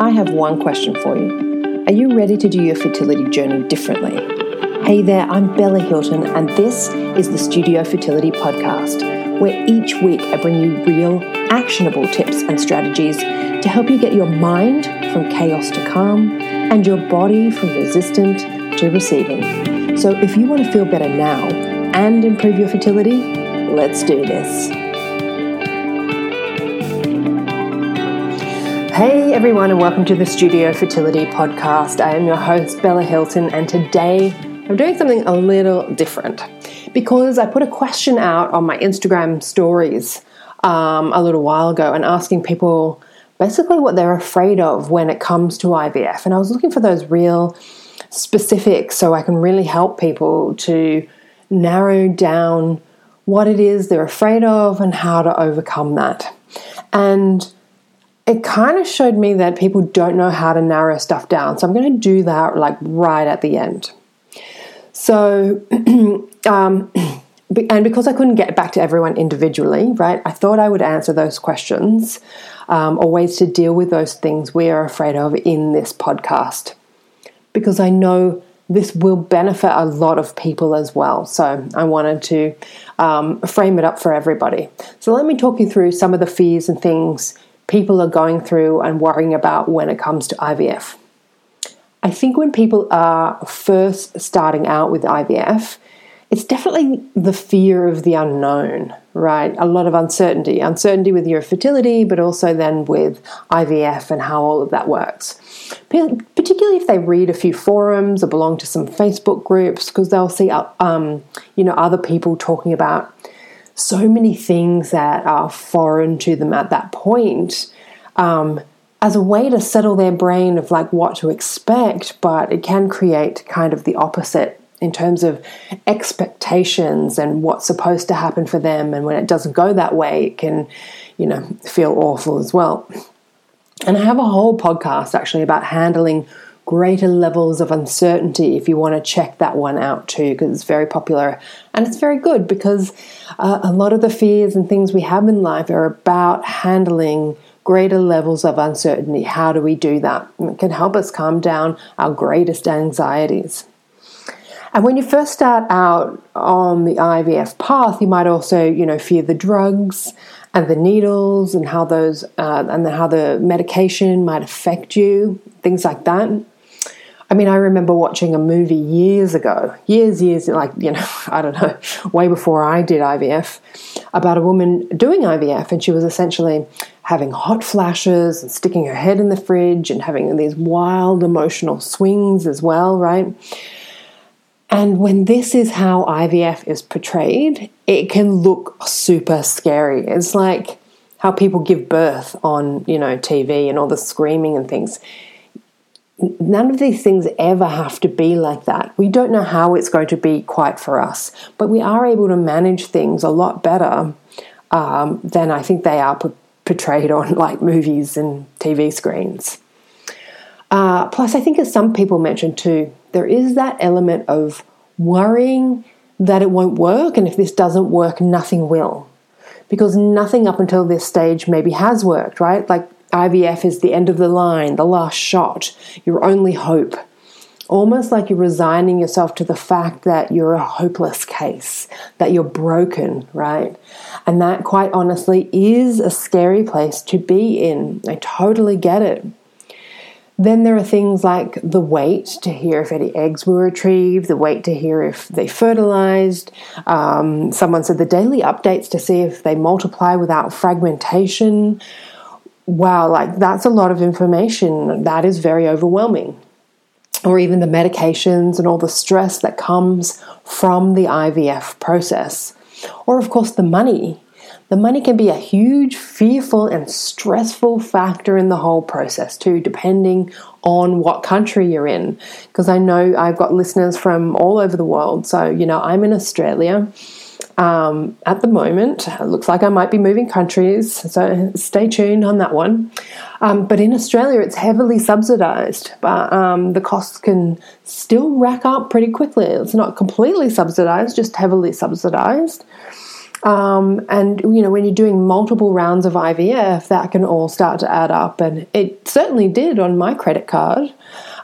I have one question for you. Are you ready to do your fertility journey differently? Hey there, I'm Bella Hilton, and this is the Studio Fertility Podcast, where each week I bring you real, actionable tips and strategies to help you get your mind from chaos to calm and your body from resistant to receiving. So, if you want to feel better now and improve your fertility, let's do this. Hey everyone, and welcome to the Studio Fertility Podcast. I am your host, Bella Hilton, and today I'm doing something a little different because I put a question out on my Instagram stories um, a little while ago and asking people basically what they're afraid of when it comes to IVF. And I was looking for those real specifics so I can really help people to narrow down what it is they're afraid of and how to overcome that. And it kind of showed me that people don't know how to narrow stuff down. So I'm going to do that like right at the end. So, um, and because I couldn't get back to everyone individually, right, I thought I would answer those questions um, or ways to deal with those things we are afraid of in this podcast. Because I know this will benefit a lot of people as well. So I wanted to um, frame it up for everybody. So let me talk you through some of the fears and things people are going through and worrying about when it comes to IVF. I think when people are first starting out with IVF, it's definitely the fear of the unknown, right? A lot of uncertainty, uncertainty with your fertility, but also then with IVF and how all of that works. Particularly if they read a few forums or belong to some Facebook groups, because they'll see, um, you know, other people talking about so many things that are foreign to them at that point um, as a way to settle their brain of like what to expect, but it can create kind of the opposite in terms of expectations and what's supposed to happen for them. And when it doesn't go that way, it can, you know, feel awful as well. And I have a whole podcast actually about handling greater levels of uncertainty if you want to check that one out too, because it's very popular and it's very good because uh, a lot of the fears and things we have in life are about handling greater levels of uncertainty. How do we do that? it can help us calm down our greatest anxieties. And when you first start out on the IVF path, you might also, you know, fear the drugs and the needles and how those uh, and how the medication might affect you, things like that. I mean, I remember watching a movie years ago, years, years, like, you know, I don't know, way before I did IVF, about a woman doing IVF. And she was essentially having hot flashes and sticking her head in the fridge and having these wild emotional swings as well, right? And when this is how IVF is portrayed, it can look super scary. It's like how people give birth on, you know, TV and all the screaming and things none of these things ever have to be like that. We don't know how it's going to be quite for us, but we are able to manage things a lot better um, than I think they are p- portrayed on like movies and TV screens. Uh, plus, I think as some people mentioned too, there is that element of worrying that it won't work, and if this doesn't work, nothing will. Because nothing up until this stage maybe has worked, right? Like IVF is the end of the line, the last shot, your only hope. Almost like you're resigning yourself to the fact that you're a hopeless case, that you're broken, right? And that, quite honestly, is a scary place to be in. I totally get it. Then there are things like the wait to hear if any eggs were retrieved, the wait to hear if they fertilized. Um, someone said the daily updates to see if they multiply without fragmentation wow, like that's a lot of information. That is very overwhelming. Or even the medications and all the stress that comes from the IVF process. Or, of course, the money. The money can be a huge, fearful, and stressful factor in the whole process, too, depending on what country you're in. Because I know I've got listeners from all over the world. So, you know, I'm in Australia um, at the moment, it looks like I might be moving countries, so stay tuned on that one. Um, but in Australia, it's heavily subsidised, but um, the costs can still rack up pretty quickly. It's not completely subsidised, just heavily subsidised. Um, and you know, when you're doing multiple rounds of IVF, that can all start to add up, and it certainly did on my credit card.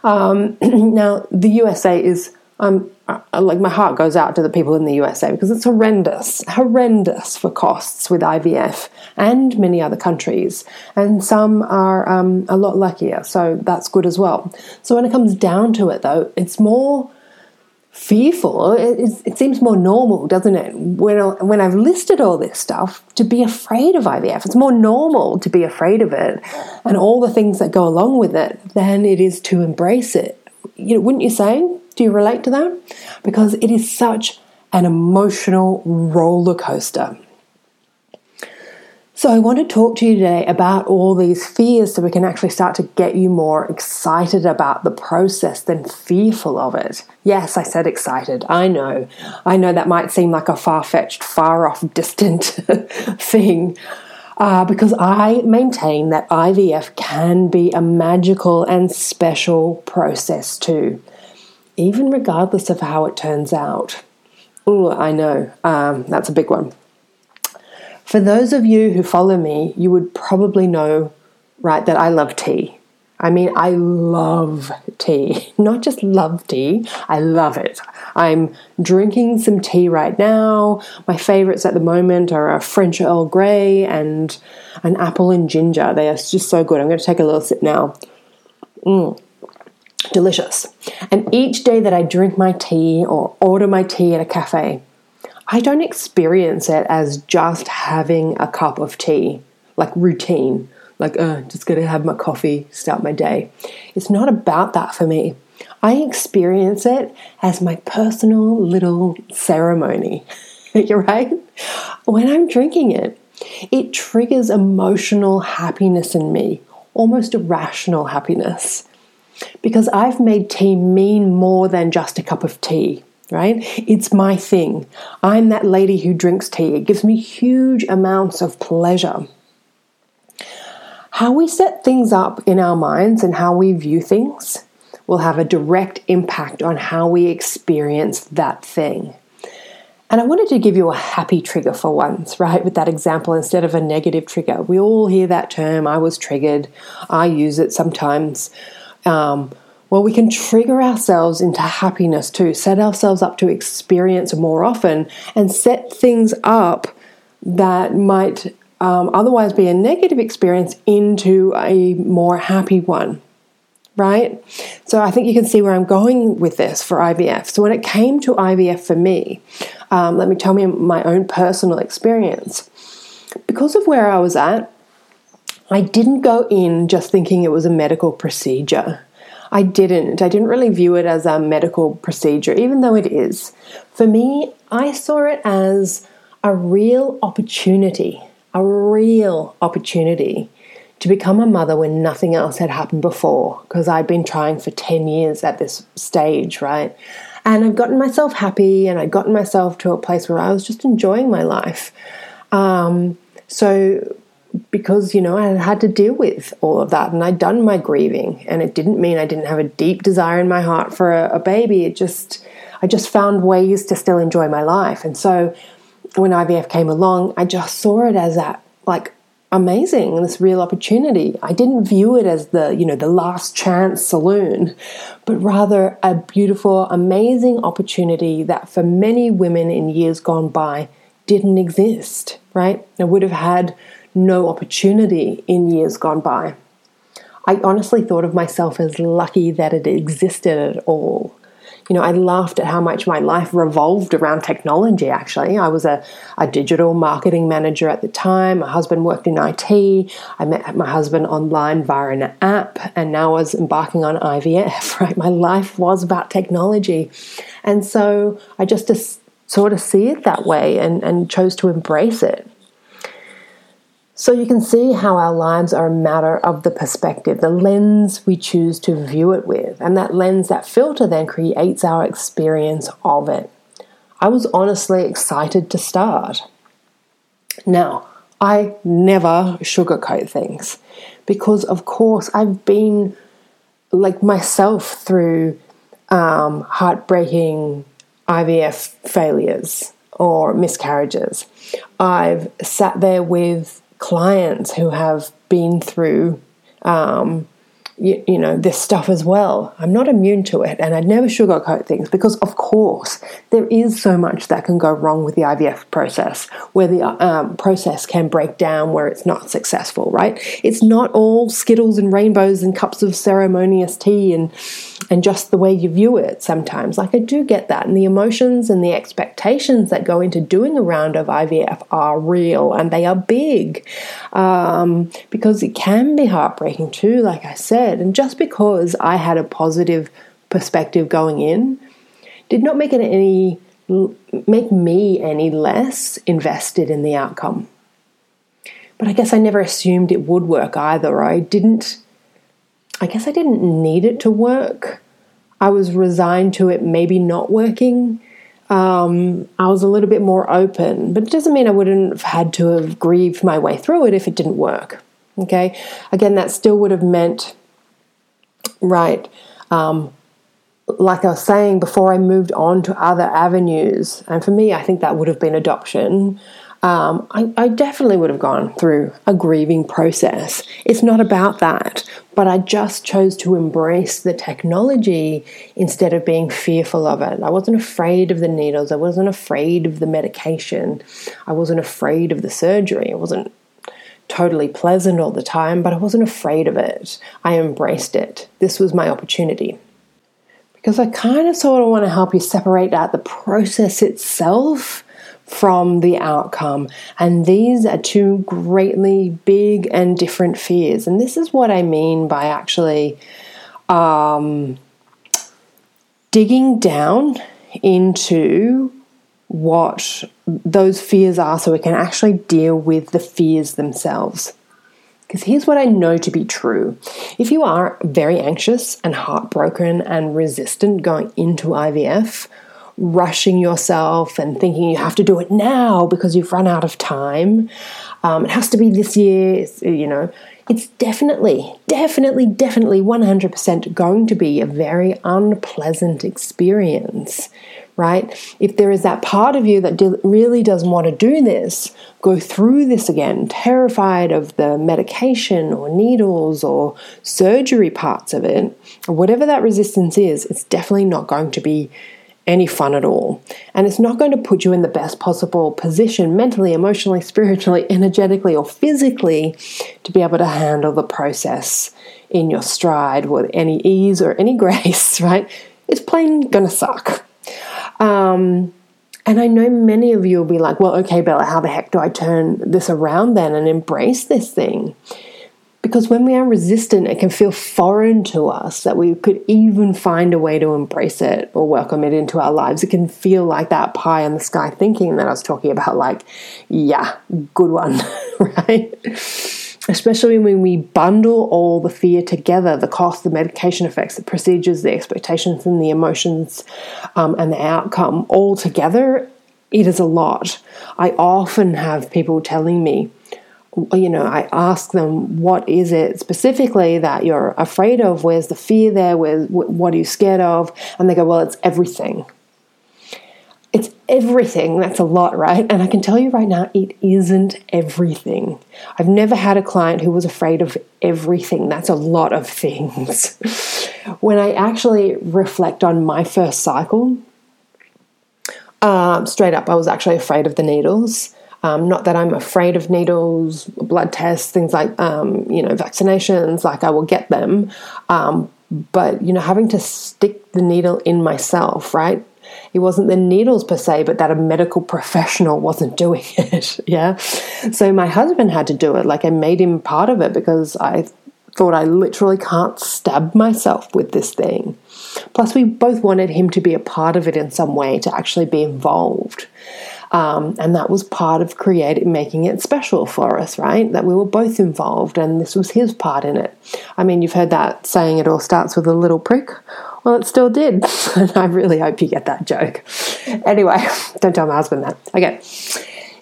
Um, now, the USA is um, like my heart goes out to the people in the USA because it's horrendous, horrendous for costs with IVF and many other countries, and some are um, a lot luckier, so that's good as well. So when it comes down to it, though, it's more fearful. It, it, seems more normal, doesn't it? When, when I've listed all this stuff, to be afraid of IVF, it's more normal to be afraid of it and all the things that go along with it than it is to embrace it. You know, wouldn't you say? Do you relate to that? Because it is such an emotional roller coaster. So, I want to talk to you today about all these fears so we can actually start to get you more excited about the process than fearful of it. Yes, I said excited. I know. I know that might seem like a far fetched, far off, distant thing. Uh, because I maintain that IVF can be a magical and special process too, even regardless of how it turns out. Oh, I know, um, that's a big one. For those of you who follow me, you would probably know, right, that I love tea. I mean, I love tea. Not just love tea, I love it. I'm drinking some tea right now. My favorites at the moment are a French Earl Grey and an apple and ginger. They are just so good. I'm going to take a little sip now. Mmm delicious. And each day that I drink my tea or order my tea at a cafe, I don't experience it as just having a cup of tea, like routine, like, uh, just gonna have my coffee, start my day. It's not about that for me. I experience it as my personal little ceremony. You're right? When I'm drinking it, it triggers emotional happiness in me, almost irrational happiness. Because I've made tea mean more than just a cup of tea right? It's my thing. I'm that lady who drinks tea. It gives me huge amounts of pleasure. How we set things up in our minds and how we view things will have a direct impact on how we experience that thing. And I wanted to give you a happy trigger for once, right? With that example instead of a negative trigger. We all hear that term, I was triggered. I use it sometimes. Um, well, we can trigger ourselves into happiness too, set ourselves up to experience more often, and set things up that might um, otherwise be a negative experience into a more happy one. Right? So I think you can see where I'm going with this for IVF. So when it came to IVF for me, um, let me tell me my own personal experience. Because of where I was at, I didn't go in just thinking it was a medical procedure. I didn't. I didn't really view it as a medical procedure, even though it is. For me, I saw it as a real opportunity, a real opportunity to become a mother when nothing else had happened before, because I'd been trying for 10 years at this stage, right? And I've gotten myself happy and I'd gotten myself to a place where I was just enjoying my life. Um, so because you know I had to deal with all of that and I'd done my grieving and it didn't mean I didn't have a deep desire in my heart for a, a baby it just I just found ways to still enjoy my life and so when IVF came along I just saw it as that like amazing this real opportunity I didn't view it as the you know the last chance saloon but rather a beautiful amazing opportunity that for many women in years gone by didn't exist right I would have had no opportunity in years gone by. I honestly thought of myself as lucky that it existed at all. You know, I laughed at how much my life revolved around technology, actually. I was a, a digital marketing manager at the time. My husband worked in IT. I met my husband online via an app, and now I was embarking on IVF, right? My life was about technology. And so I just, just sort of see it that way and, and chose to embrace it. So you can see how our lives are a matter of the perspective, the lens we choose to view it with, and that lens, that filter, then creates our experience of it. I was honestly excited to start. Now, I never sugarcoat things because, of course, I've been like myself through um, heartbreaking IVF failures or miscarriages. I've sat there with clients who have been through um, you, you, know this stuff as well. I'm not immune to it, and I'd never sugarcoat things because, of course, there is so much that can go wrong with the IVF process, where the um, process can break down, where it's not successful. Right? It's not all skittles and rainbows and cups of ceremonious tea and and just the way you view it. Sometimes, like I do get that, and the emotions and the expectations that go into doing a round of IVF are real and they are big um, because it can be heartbreaking too. Like I said said. And just because I had a positive perspective going in did not make it any make me any less invested in the outcome. But I guess I never assumed it would work either. I didn't I guess I didn't need it to work. I was resigned to it maybe not working. Um, I was a little bit more open, but it doesn't mean I wouldn't have had to have grieved my way through it if it didn't work. Okay, again, that still would have meant Right. Um, like I was saying before, I moved on to other avenues, and for me, I think that would have been adoption. Um, I, I, definitely would have gone through a grieving process. It's not about that, but I just chose to embrace the technology instead of being fearful of it. I wasn't afraid of the needles, I wasn't afraid of the medication, I wasn't afraid of the surgery, I wasn't totally pleasant all the time, but I wasn't afraid of it. I embraced it. This was my opportunity. Because I kind of sort of want to help you separate out the process itself from the outcome. And these are two greatly big and different fears. And this is what I mean by actually um, digging down into what those fears are so we can actually deal with the fears themselves. Because here's what I know to be true. If you are very anxious and heartbroken and resistant going into IVF, rushing yourself and thinking you have to do it now because you've run out of time, um, it has to be this year, you know, it's definitely, definitely, definitely 100% going to be a very unpleasant experience right? If there is that part of you that really doesn't want to do this, go through this again, terrified of the medication or needles or surgery parts of it, whatever that resistance is, it's definitely not going to be any fun at all. And it's not going to put you in the best possible position mentally, emotionally, spiritually, energetically, or physically to be able to handle the process in your stride with any ease or any grace, right? It's plain gonna suck. Um, and I know many of you will be like, well, okay, Bella, how the heck do I turn this around then and embrace this thing? Because when we are resistant, it can feel foreign to us that we could even find a way to embrace it or welcome it into our lives. It can feel like that pie in the sky thinking that I was talking about, like, yeah, good one, right? Especially when we bundle all the fear together the cost, the medication effects, the procedures, the expectations, and the emotions um, and the outcome all together, it is a lot. I often have people telling me, you know, I ask them, what is it specifically that you're afraid of? Where's the fear there? Where, what are you scared of? And they go, well, it's everything. Everything. That's a lot, right? And I can tell you right now, it isn't everything. I've never had a client who was afraid of everything. That's a lot of things. when I actually reflect on my first cycle, um, straight up, I was actually afraid of the needles. Um, not that I'm afraid of needles, blood tests, things like um, you know vaccinations. Like I will get them, um, but you know having to stick the needle in myself, right? It wasn't the needles per se, but that a medical professional wasn't doing it. yeah. So my husband had to do it. Like I made him part of it because I thought I literally can't stab myself with this thing. Plus, we both wanted him to be a part of it in some way, to actually be involved. Um, and that was part of creating, making it special for us, right? That we were both involved, and this was his part in it. I mean, you've heard that saying, "It all starts with a little prick." Well, it still did. I really hope you get that joke. Anyway, don't tell my husband that. Okay.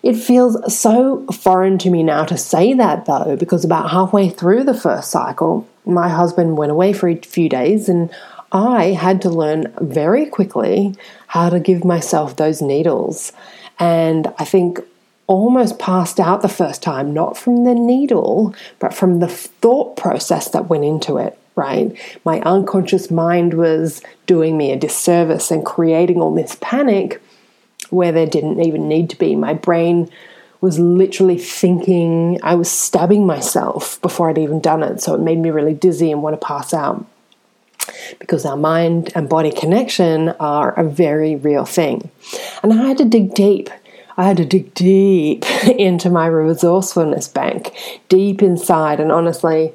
It feels so foreign to me now to say that though, because about halfway through the first cycle, my husband went away for a few days and I had to learn very quickly how to give myself those needles And I think almost passed out the first time, not from the needle, but from the thought process that went into it, right? My unconscious mind was doing me a disservice and creating all this panic where there didn't even need to be. My brain was literally thinking I was stabbing myself before I'd even done it. So it made me really dizzy and want to pass out. Because our mind and body connection are a very real thing. And I had to dig deep. I had to dig deep into my resourcefulness bank, deep inside. And honestly,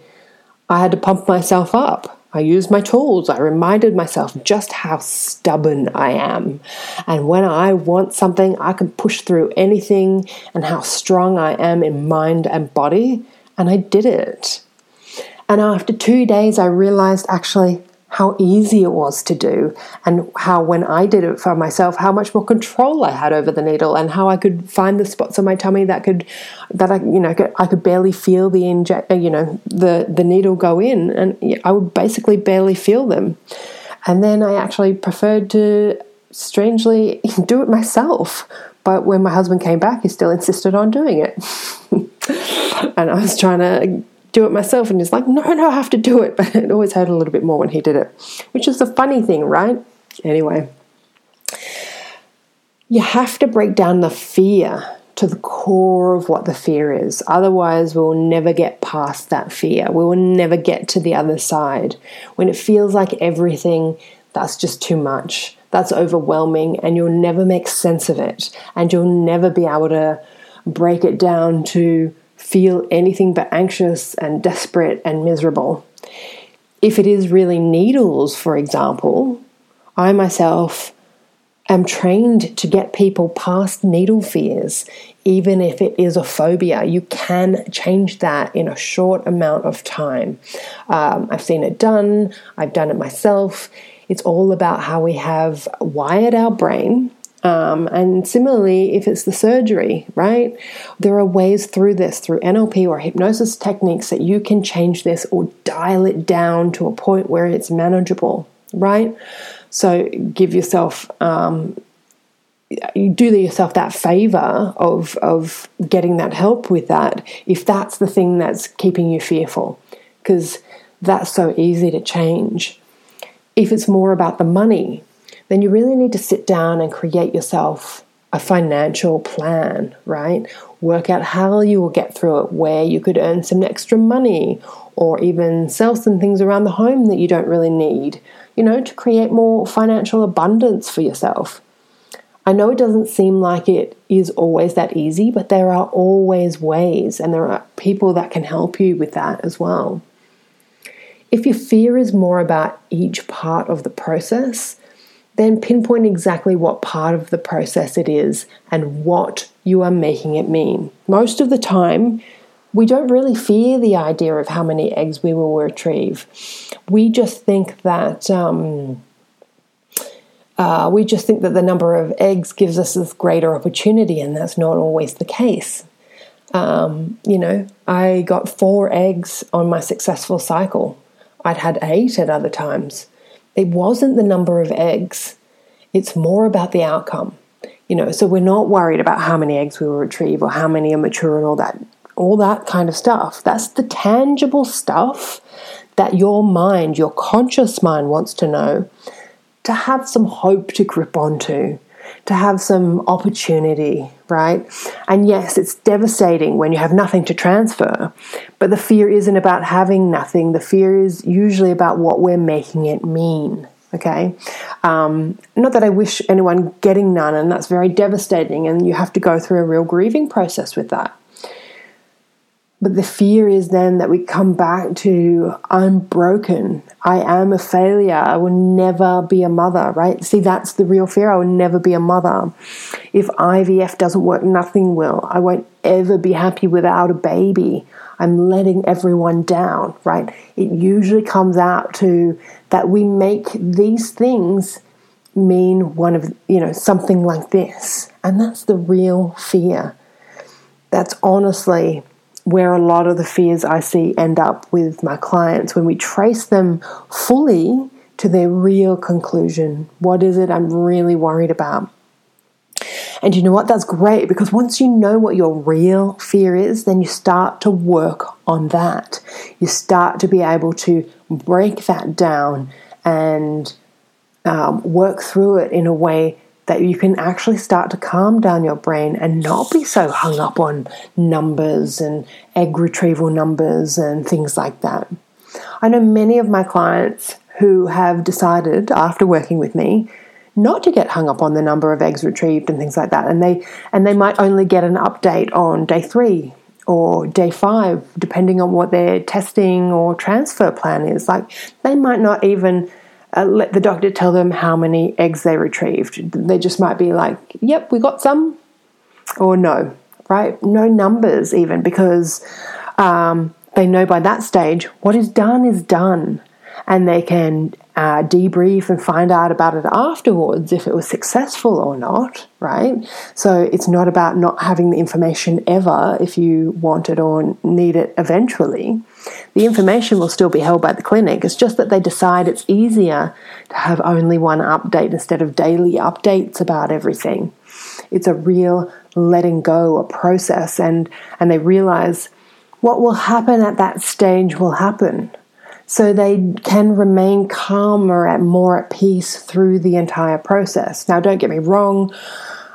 I had to pump myself up. I used my tools. I reminded myself just how stubborn I am. And when I want something, I can push through anything and how strong I am in mind and body. And I did it. And after two days, I realized actually how easy it was to do and how when I did it for myself how much more control I had over the needle and how I could find the spots on my tummy that could that I you know I could barely feel the inject uh, you know the the needle go in and I would basically barely feel them. And then I actually preferred to strangely do it myself. But when my husband came back he still insisted on doing it. And I was trying to do it myself. And he's like, no, no, I have to do it. But it always hurt a little bit more when he did it, which is the funny thing, right? Anyway, you have to break down the fear to the core of what the fear is. Otherwise, we will never get past that fear. We will never get to the other side. When it feels like everything, that's just too much. That's overwhelming, and you'll never make sense of it. And you'll never be able to break it down to feel anything but anxious and desperate and miserable. If it is really needles, for example, I myself am trained to get people past needle fears, even if it is a phobia. You can change that in a short amount of time. Um, I've seen it done, I've done it myself. It's all about how we have wired our brain um, and similarly, if it's the surgery, right, there are ways through this, through NLP or hypnosis techniques, that you can change this or dial it down to a point where it's manageable, right? So give yourself, um, you do yourself that favor of, of getting that help with that if that's the thing that's keeping you fearful, because that's so easy to change. If it's more about the money, then you really need to sit down and create yourself a financial plan, right? Work out how you will get through it, where you could earn some extra money, or even sell some things around the home that you don't really need, you know, to create more financial abundance for yourself. I know it doesn't seem like it is always that easy, but there are always ways, and there are people that can help you with that as well. If your fear is more about each part of the process, then pinpoint exactly what part of the process it is and what you are making it mean. Most of the time, we don't really fear the idea of how many eggs we will retrieve. We just think that um, uh, we just think that the number of eggs gives us this greater opportunity, and that's not always the case. Um, you know, I got four eggs on my successful cycle. I'd had eight at other times it wasn't the number of eggs, it's more about the outcome. You know, so we're not worried about how many eggs we will retrieve or how many are mature and all that all that kind of stuff. That's the tangible stuff that your mind, your conscious mind wants to know to have some hope to grip onto to have some opportunity, right? And yes, it's devastating when you have nothing to transfer, but the fear isn't about having nothing. The fear is usually about what we're making it mean. Okay, um, not that I wish anyone getting none, and that's very devastating, and you have to go through a real grieving process with that. But the fear is then that we come back to I'm broken. I am a failure. I will never be a mother, right? See, that's the real fear. I will never be a mother. If IVF doesn't work, nothing will. I won't ever be happy without a baby. I'm letting everyone down, right? It usually comes out to that we make these things mean one of, you know, something like this. And that's the real fear. That's honestly where a lot of the fears I see end up with my clients when we trace them fully to their real conclusion. What is it I'm really worried about? And you know what? That's great because once you know what your real fear is, then you start to work on that. You start to be able to break that down and um, work through it in a way that you can actually start to calm down your brain and not be so hung up on numbers and egg retrieval numbers and things like that. I know many of my clients who have decided after working with me not to get hung up on the number of eggs retrieved and things like that and they and they might only get an update on day 3 or day 5 depending on what their testing or transfer plan is like they might not even uh, let the doctor tell them how many eggs they retrieved. They just might be like, yep, we got some, or no, right? No numbers even because um, they know by that stage what is done is done and they can uh, debrief and find out about it afterwards if it was successful or not, right? So it's not about not having the information ever if you want it or need it eventually. The information will still be held by the clinic. It's just that they decide it's easier to have only one update instead of daily updates about everything. It's a real letting go, a process, and, and they realize what will happen at that stage will happen so they can remain calmer and more at peace through the entire process. Now, don't get me wrong,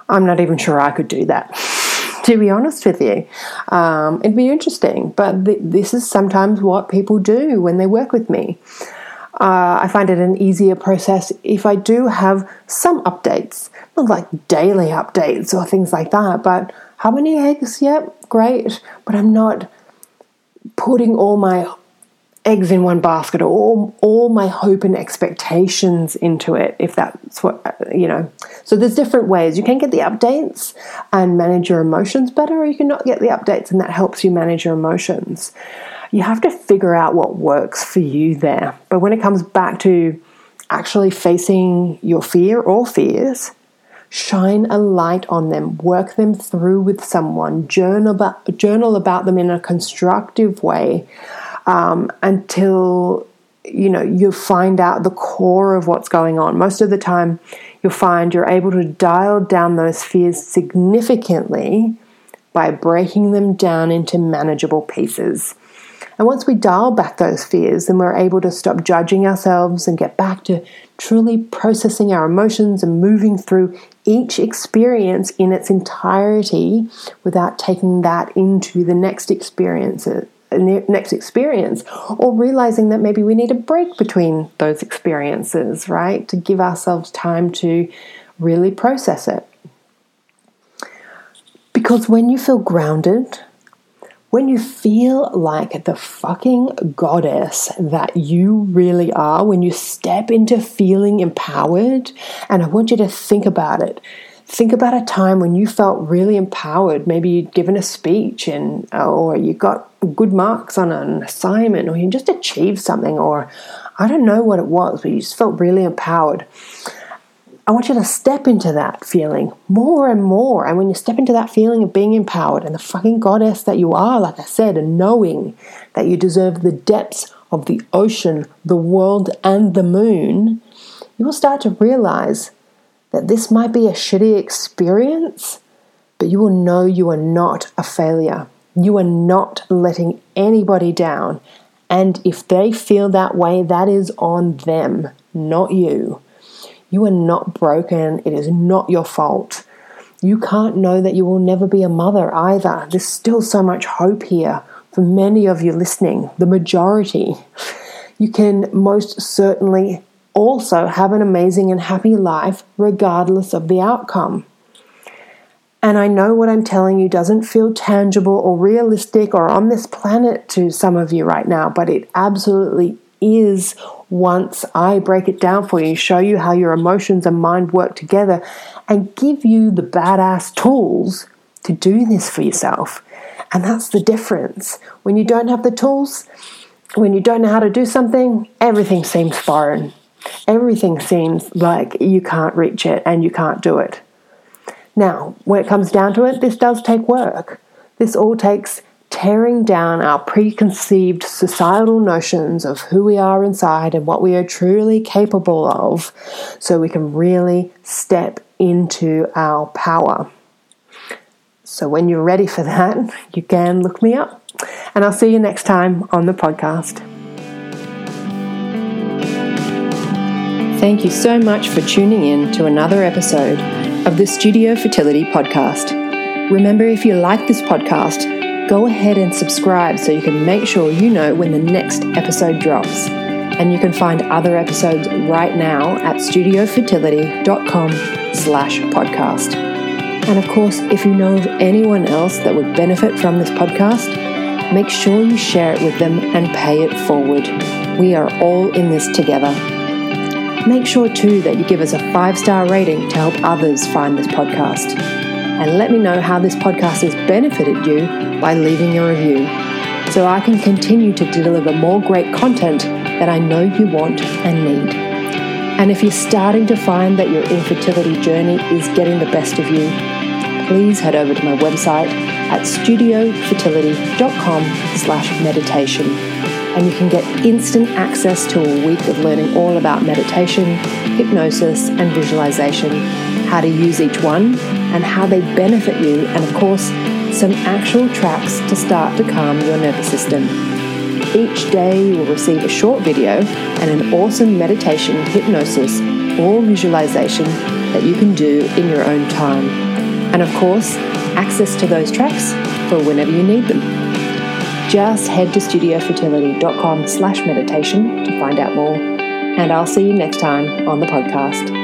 I'm not even sure I could do that. to be honest with you, um, it'd be interesting, but th- this is sometimes what people do when they work with me. Uh, I find it an easier process if I do have some updates, not like daily updates or things like that, but how many eggs? Yep, great. But I'm not putting all my eggs in one basket or all, all my hope and expectations into it if that's what uh, you know. So there's different ways. You can get the updates and manage your emotions better or you can not get the updates and that helps you manage your emotions. You have to figure out what works for you there. But when it comes back to actually facing your fear or fears shine a light on them. Work them through with someone. Journal about, journal about them in a constructive way um, until you know you find out the core of what's going on. Most of the time, you'll find you're able to dial down those fears significantly by breaking them down into manageable pieces. And once we dial back those fears, then we're able to stop judging ourselves and get back to truly processing our emotions and moving through each experience in its entirety without taking that into the next experience next experience, or realizing that maybe we need a break between those experiences, right? To give ourselves time to really process it. Because when you feel grounded, when you feel like the fucking goddess that you really are, when you step into feeling empowered, and I want you to think about it think about a time when you felt really empowered. Maybe you'd given a speech and or you got good marks on an assignment or you just achieved something or I don't know what it was, but you just felt really empowered. I want you to step into that feeling more and more. And when you step into that feeling of being empowered and the fucking goddess that you are, like I said, and knowing that you deserve the depths of the ocean, the world, and the moon, you will start to realize that this might be a shitty experience, but you will know you are not a failure. You are not letting anybody down. And if they feel that way, that is on them, not you. You are not broken. It is not your fault. You can't know that you will never be a mother either. There's still so much hope here for many of you listening, the majority. You can most certainly also have an amazing and happy life regardless of the outcome. And I know what I'm telling you doesn't feel tangible or realistic or on this planet to some of you right now, but it absolutely is once I break it down for you, show you how your emotions and mind work together, and give you the badass tools to do this for yourself. And that's the difference. When you don't have the tools, when you don't know how to do something, everything seems foreign. Everything seems like you can't reach it and you can't do it. Now, when it comes down to it, this does take work. This all takes tearing down our preconceived societal notions of who we are inside and what we are truly capable of so we can really step into our power. So, when you're ready for that, you can look me up. And I'll see you next time on the podcast. Thank you so much for tuning in to another episode of the Studio Fertility Podcast. Remember, if you like this podcast, go ahead and subscribe so you can make sure you know when the next episode drops. And you can find other episodes right now at studiofertility.com slash podcast. And of course, if you know of anyone else that would benefit from this podcast, make sure you share it with them and pay it forward. We are all in this together. Make sure too that you give us a five star rating to help others find this podcast. And let me know how this podcast has benefited you by leaving a review so I can continue to deliver more great content that I know you want and need. And if you're starting to find that your infertility journey is getting the best of you, please head over to my website at studiofertility.com slash meditation and you can get instant access to a week of learning all about meditation, hypnosis, and visualization, how to use each one, and how they benefit you, and of course, some actual tracks to start to calm your nervous system. Each day, you will receive a short video and an awesome meditation, hypnosis, or visualization that you can do in your own time and of course, access to those tracks for whenever you need them. Just head to studiofertility.com slash meditation to find out more, and I'll see you next time on the podcast.